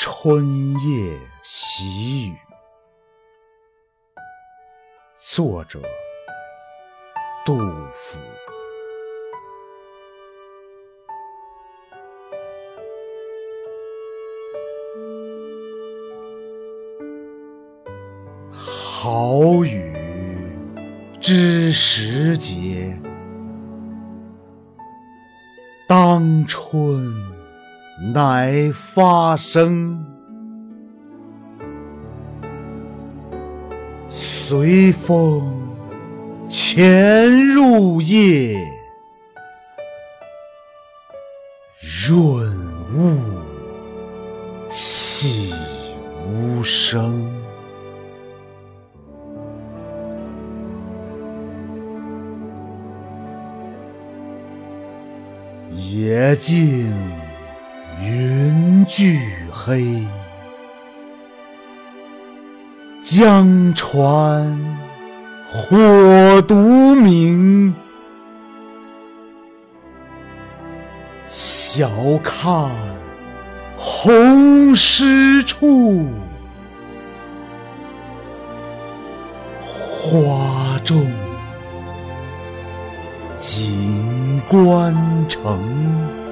春夜喜雨，作者杜甫。好雨知时节，当春乃发生。随风潜入夜，润物细无声。野径俱黑，江船火独明。晓看红湿处，花重锦官城。